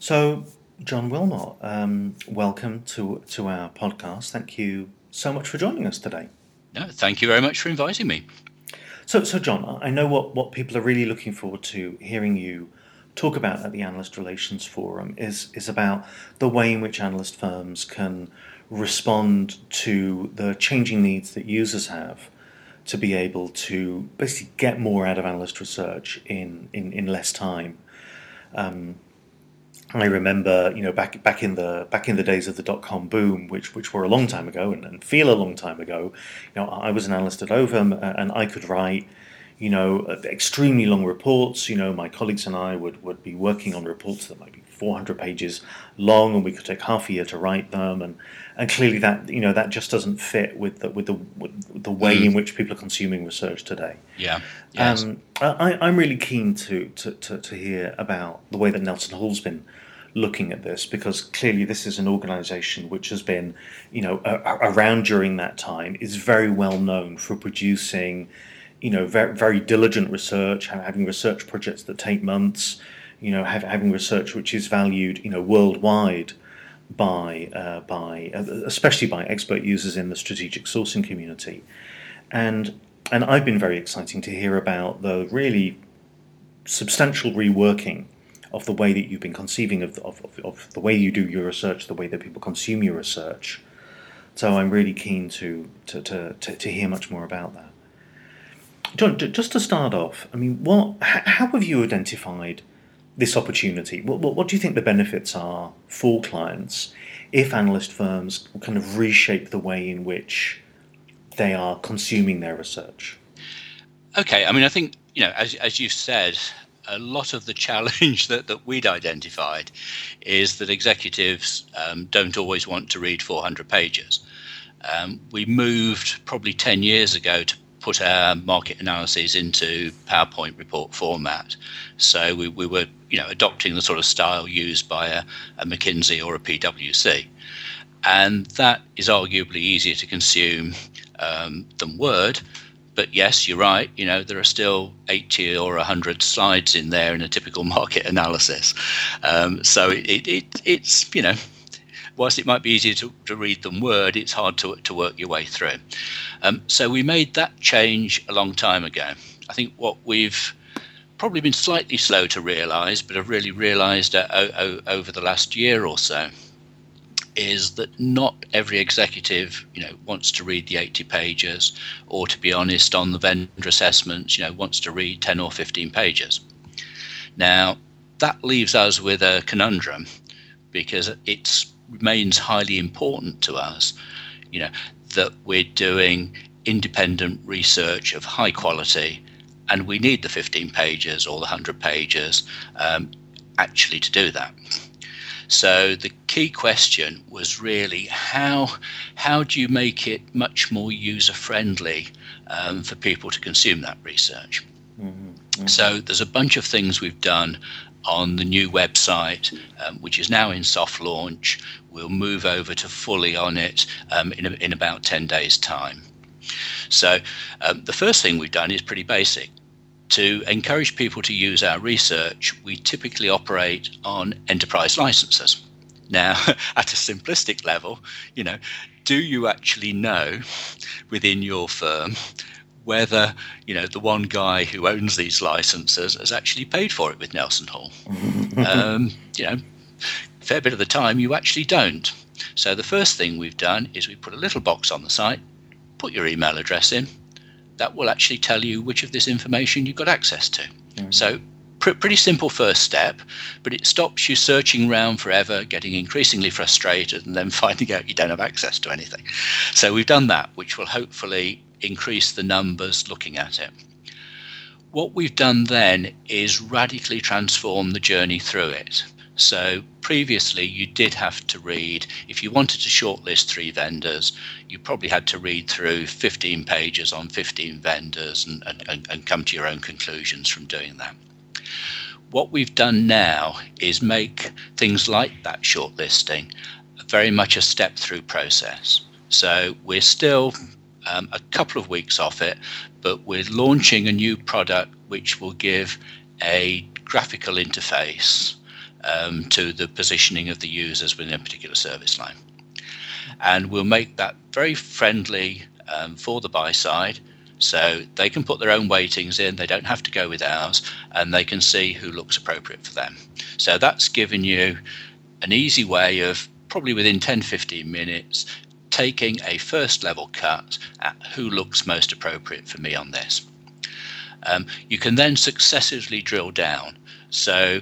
So, John Willmott, um, welcome to, to our podcast. Thank you so much for joining us today. No, thank you very much for inviting me. So, so John, I know what, what people are really looking forward to hearing you talk about at the Analyst Relations Forum is, is about the way in which analyst firms can respond to the changing needs that users have to be able to basically get more out of analyst research in, in, in less time. Um, I remember, you know, back back in the back in the days of the dot com boom, which which were a long time ago and, and feel a long time ago. You know, I was an analyst at Ovum, and I could write, you know, extremely long reports. You know, my colleagues and I would would be working on reports that might be 400 pages long, and we could take half a year to write them. And and clearly that you know that just doesn't fit with the with the with the way mm. in which people are consuming research today. Yeah. Yes. Um, I, I'm really keen to, to, to, to hear about the way that Nelson Hall's been looking at this because clearly this is an organization which has been you know a, a, around during that time is very well known for producing you know very, very diligent research having research projects that take months you know have, having research which is valued you know worldwide by uh, by uh, especially by expert users in the strategic sourcing community and and I've been very exciting to hear about the really substantial reworking of the way that you've been conceiving of, of, of, the way you do your research, the way that people consume your research. So I'm really keen to, to, to, to, to hear much more about that. John, just to start off, I mean, what, how have you identified this opportunity? What, what, what do you think the benefits are for clients if analyst firms kind of reshape the way in which they are consuming their research? Okay, I mean, I think you know, as as you've said, a lot of the challenge that, that we'd identified is that executives um, don't always want to read 400 pages. Um, we moved probably 10 years ago to put our market analyses into PowerPoint report format. So we, we were, you know, adopting the sort of style used by a, a McKinsey or a PwC. And that is arguably easier to consume um, than Word, but yes, you're right. You know, there are still 80 or 100 slides in there in a typical market analysis. Um, so it, it, it's, you know, whilst it might be easier to, to read than Word, it's hard to, to work your way through. Um, so we made that change a long time ago. I think what we've probably been slightly slow to realise, but have really realised over the last year or so, is that not every executive, you know, wants to read the 80 pages, or to be honest, on the vendor assessments, you know, wants to read 10 or 15 pages. Now, that leaves us with a conundrum because it remains highly important to us, you know, that we're doing independent research of high quality, and we need the 15 pages or the 100 pages um, actually to do that. So the key question was really how how do you make it much more user friendly um, for people to consume that research? Mm-hmm. Mm-hmm. So there's a bunch of things we've done on the new website, um, which is now in soft launch. We'll move over to fully on it um, in, a, in about 10 days' time. So, um, the first thing we've done is pretty basic to encourage people to use our research, we typically operate on enterprise licenses. Now, at a simplistic level, you know, do you actually know within your firm whether you know the one guy who owns these licenses has actually paid for it with Nelson Hall? um, you know, a fair bit of the time you actually don't. So the first thing we've done is we put a little box on the site, put your email address in, that will actually tell you which of this information you've got access to. Mm-hmm. So, pr- pretty simple first step, but it stops you searching around forever, getting increasingly frustrated, and then finding out you don't have access to anything. So, we've done that, which will hopefully increase the numbers looking at it. What we've done then is radically transform the journey through it. So previously, you did have to read, if you wanted to shortlist three vendors, you probably had to read through 15 pages on 15 vendors and, and, and come to your own conclusions from doing that. What we've done now is make things like that shortlisting very much a step through process. So we're still um, a couple of weeks off it, but we're launching a new product which will give a graphical interface um, to the positioning of the users within a particular service line. And we'll make that very friendly um, for the buy side. So they can put their own weightings in, they don't have to go with ours, and they can see who looks appropriate for them. So that's given you an easy way of probably within 10 15 minutes taking a first level cut at who looks most appropriate for me on this. Um, you can then successively drill down. So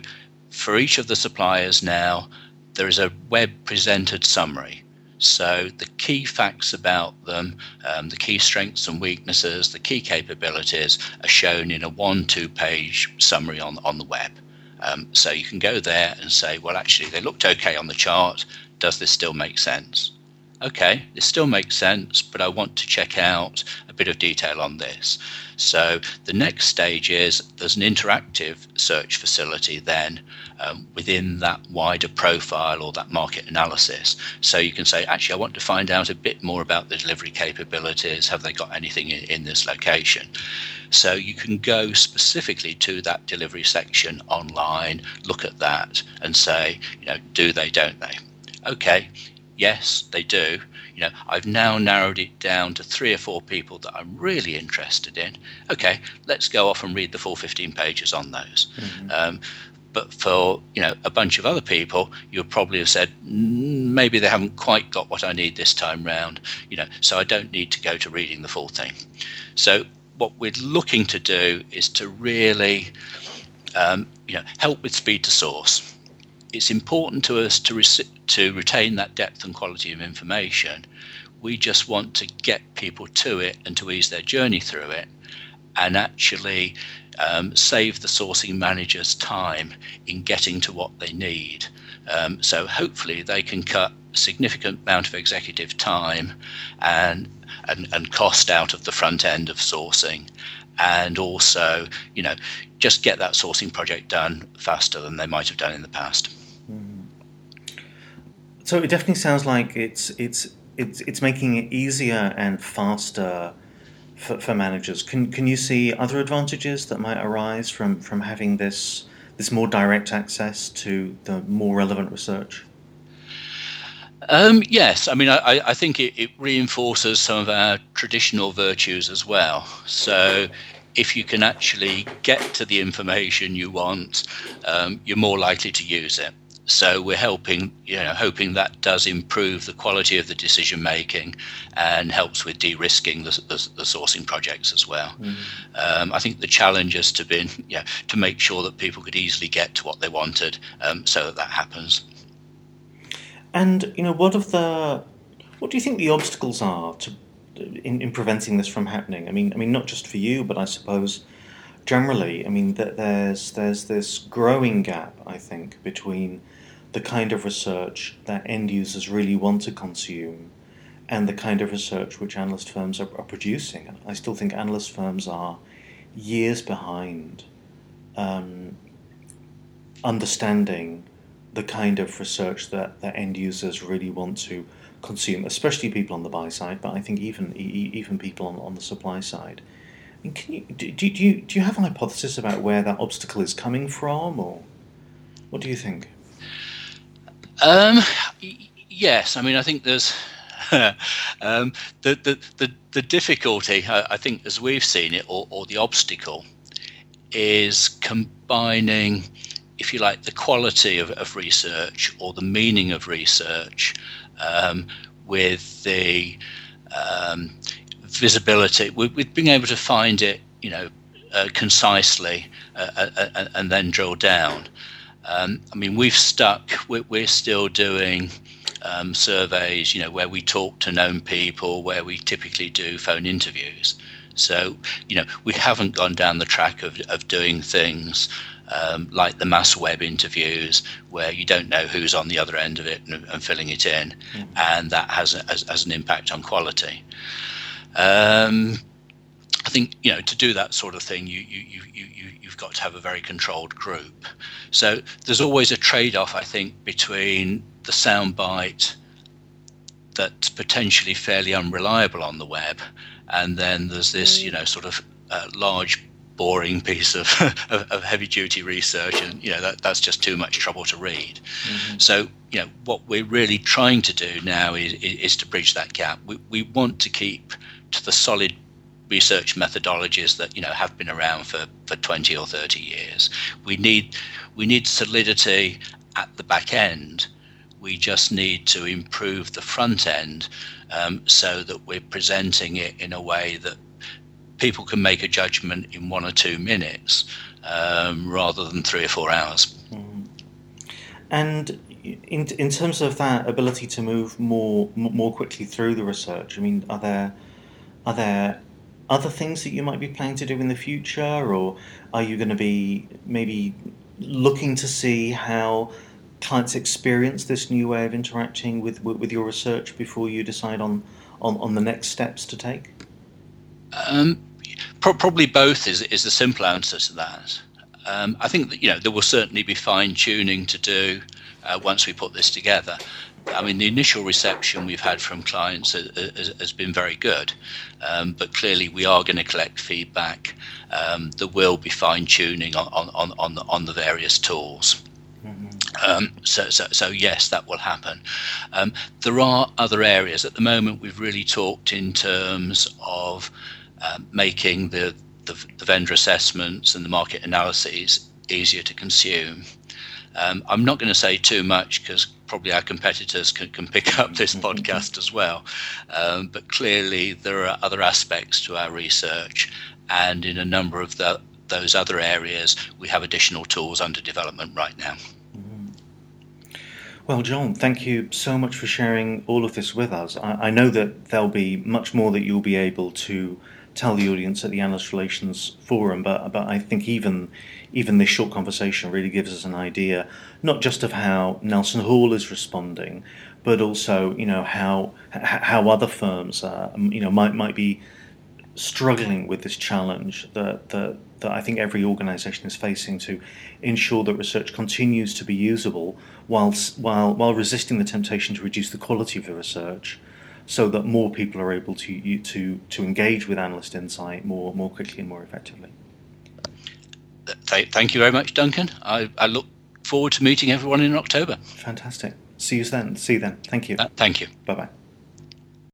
for each of the suppliers now, there is a web presented summary. So the key facts about them, um, the key strengths and weaknesses, the key capabilities are shown in a one, two page summary on, on the web. Um, so you can go there and say, well, actually, they looked okay on the chart. Does this still make sense? Okay, this still makes sense, but I want to check out a bit of detail on this. So the next stage is there's an interactive search facility then um, within that wider profile or that market analysis. So you can say, actually, I want to find out a bit more about the delivery capabilities. Have they got anything in, in this location? So you can go specifically to that delivery section online, look at that, and say, you know, do they, don't they? Okay, yes, they do. You know, I've now narrowed it down to three or four people that I'm really interested in. Okay, let's go off and read the full 15 pages on those. Mm-hmm. Um, but for you know a bunch of other people, you'll probably have said mm, maybe they haven't quite got what I need this time round. You know, so I don't need to go to reading the full thing. So what we're looking to do is to really um, you know help with speed to source. It's important to us to re- to retain that depth and quality of information. We just want to get people to it and to ease their journey through it, and actually um, save the sourcing managers time in getting to what they need. Um, so hopefully they can cut a significant amount of executive time and, and and cost out of the front end of sourcing, and also you know just get that sourcing project done faster than they might have done in the past. So it definitely sounds like it's it's it's it's making it easier and faster for, for managers. Can can you see other advantages that might arise from from having this this more direct access to the more relevant research? Um, yes, I mean, I, I think it, it, reinforces some of our traditional virtues as well. So, if you can actually get to the information you want, um, you're more likely to use it. So we're helping, you know, hoping that does improve the quality of the decision making and helps with de-risking the, the, the sourcing projects as well. Mm. Um, I think the challenge has to be, yeah, to make sure that people could easily get to what they wanted, um, so that that happens. And you know, what of the, what do you think the obstacles are to in, in preventing this from happening? I mean, I mean, not just for you, but I suppose generally. I mean, that there's there's this growing gap, I think, between the kind of research that end users really want to consume and the kind of research which analyst firms are, are producing. I still think analyst firms are years behind um, understanding the kind of research that, that end users really want to consume, especially people on the buy side, but I think even even people on, on the supply side. I mean, can you, do, do, you, do you have a hypothesis about where that obstacle is coming from, or what do you think? Um, yes, I mean, I think there's um, the, the, the, the difficulty, I, I, think, as we've seen it, or, or the obstacle, is combining, if you like, the quality of, of research or the meaning of research um, with the um, visibility, with, with, being able to find it, you know, uh, concisely uh, uh, uh and then drill down. Um, I mean, we've stuck. We're, we're still doing um, surveys, you know, where we talk to known people, where we typically do phone interviews. So, you know, we haven't gone down the track of, of doing things um, like the mass web interviews, where you don't know who's on the other end of it and, and filling it in, mm-hmm. and that has, a, has, has an impact on quality. Um, I think you know to do that sort of thing, you you you you you've got to have a very controlled group. So there's always a trade-off, I think, between the soundbite that's potentially fairly unreliable on the web, and then there's this you know sort of uh, large boring piece of, of, of, heavy duty research, and you know that that's just too much trouble to read. Mm-hmm. So you know what we're really trying to do now is, is to bridge that gap. We we want to keep to the solid research methodologies that you know have been around for, for 20 or 30 years. We need we need solidity at the back end. We just need to improve the front end um, so that we're presenting it in a way that people can make a judgment in one or two minutes um, rather than three or four hours. Mm. And in in terms of that ability to move more more quickly through the research, I mean, are there are there other things that you might be planning to do in the future, or are you going to be maybe looking to see how clients experience this new way of interacting with with your research before you decide on on, on the next steps to take? Um, pro- probably both is is the simple answer to that. Um, I think that you know there will certainly be fine tuning to do uh, once we put this together. I mean, the initial reception we've had from clients has, been very good, um, but clearly we are going to collect feedback. Um, there will be fine tuning on, on, on, on the various tools. Um, so, so, so, yes, that will happen. Um, there are other areas. At the moment, we've really talked in terms of uh, making the, the, the vendor assessments and the market analyses easier to consume. Um, I'm not going to say too much because probably our competitors can, can pick up this podcast as well. Um, but clearly, there are other aspects to our research, and in a number of the, those other areas, we have additional tools under development right now. Well, John, thank you so much for sharing all of this with us. I, I know that there'll be much more that you'll be able to tell the audience at the Analyst Relations Forum, but but I think even even this short conversation really gives us an idea not just of how Nelson Hall is responding, but also you know how how other firms you know might might be struggling with this challenge that that that I think every organisation is facing to ensure that research continues to be usable whilst while while resisting the temptation to reduce the quality of the research so that more people are able to to to engage with analyst insight more more quickly and more effectively. Thank you very much, Duncan. I, I look forward to meeting everyone in October. Fantastic. See you then. See you then. Thank you. Uh, thank you. Bye bye.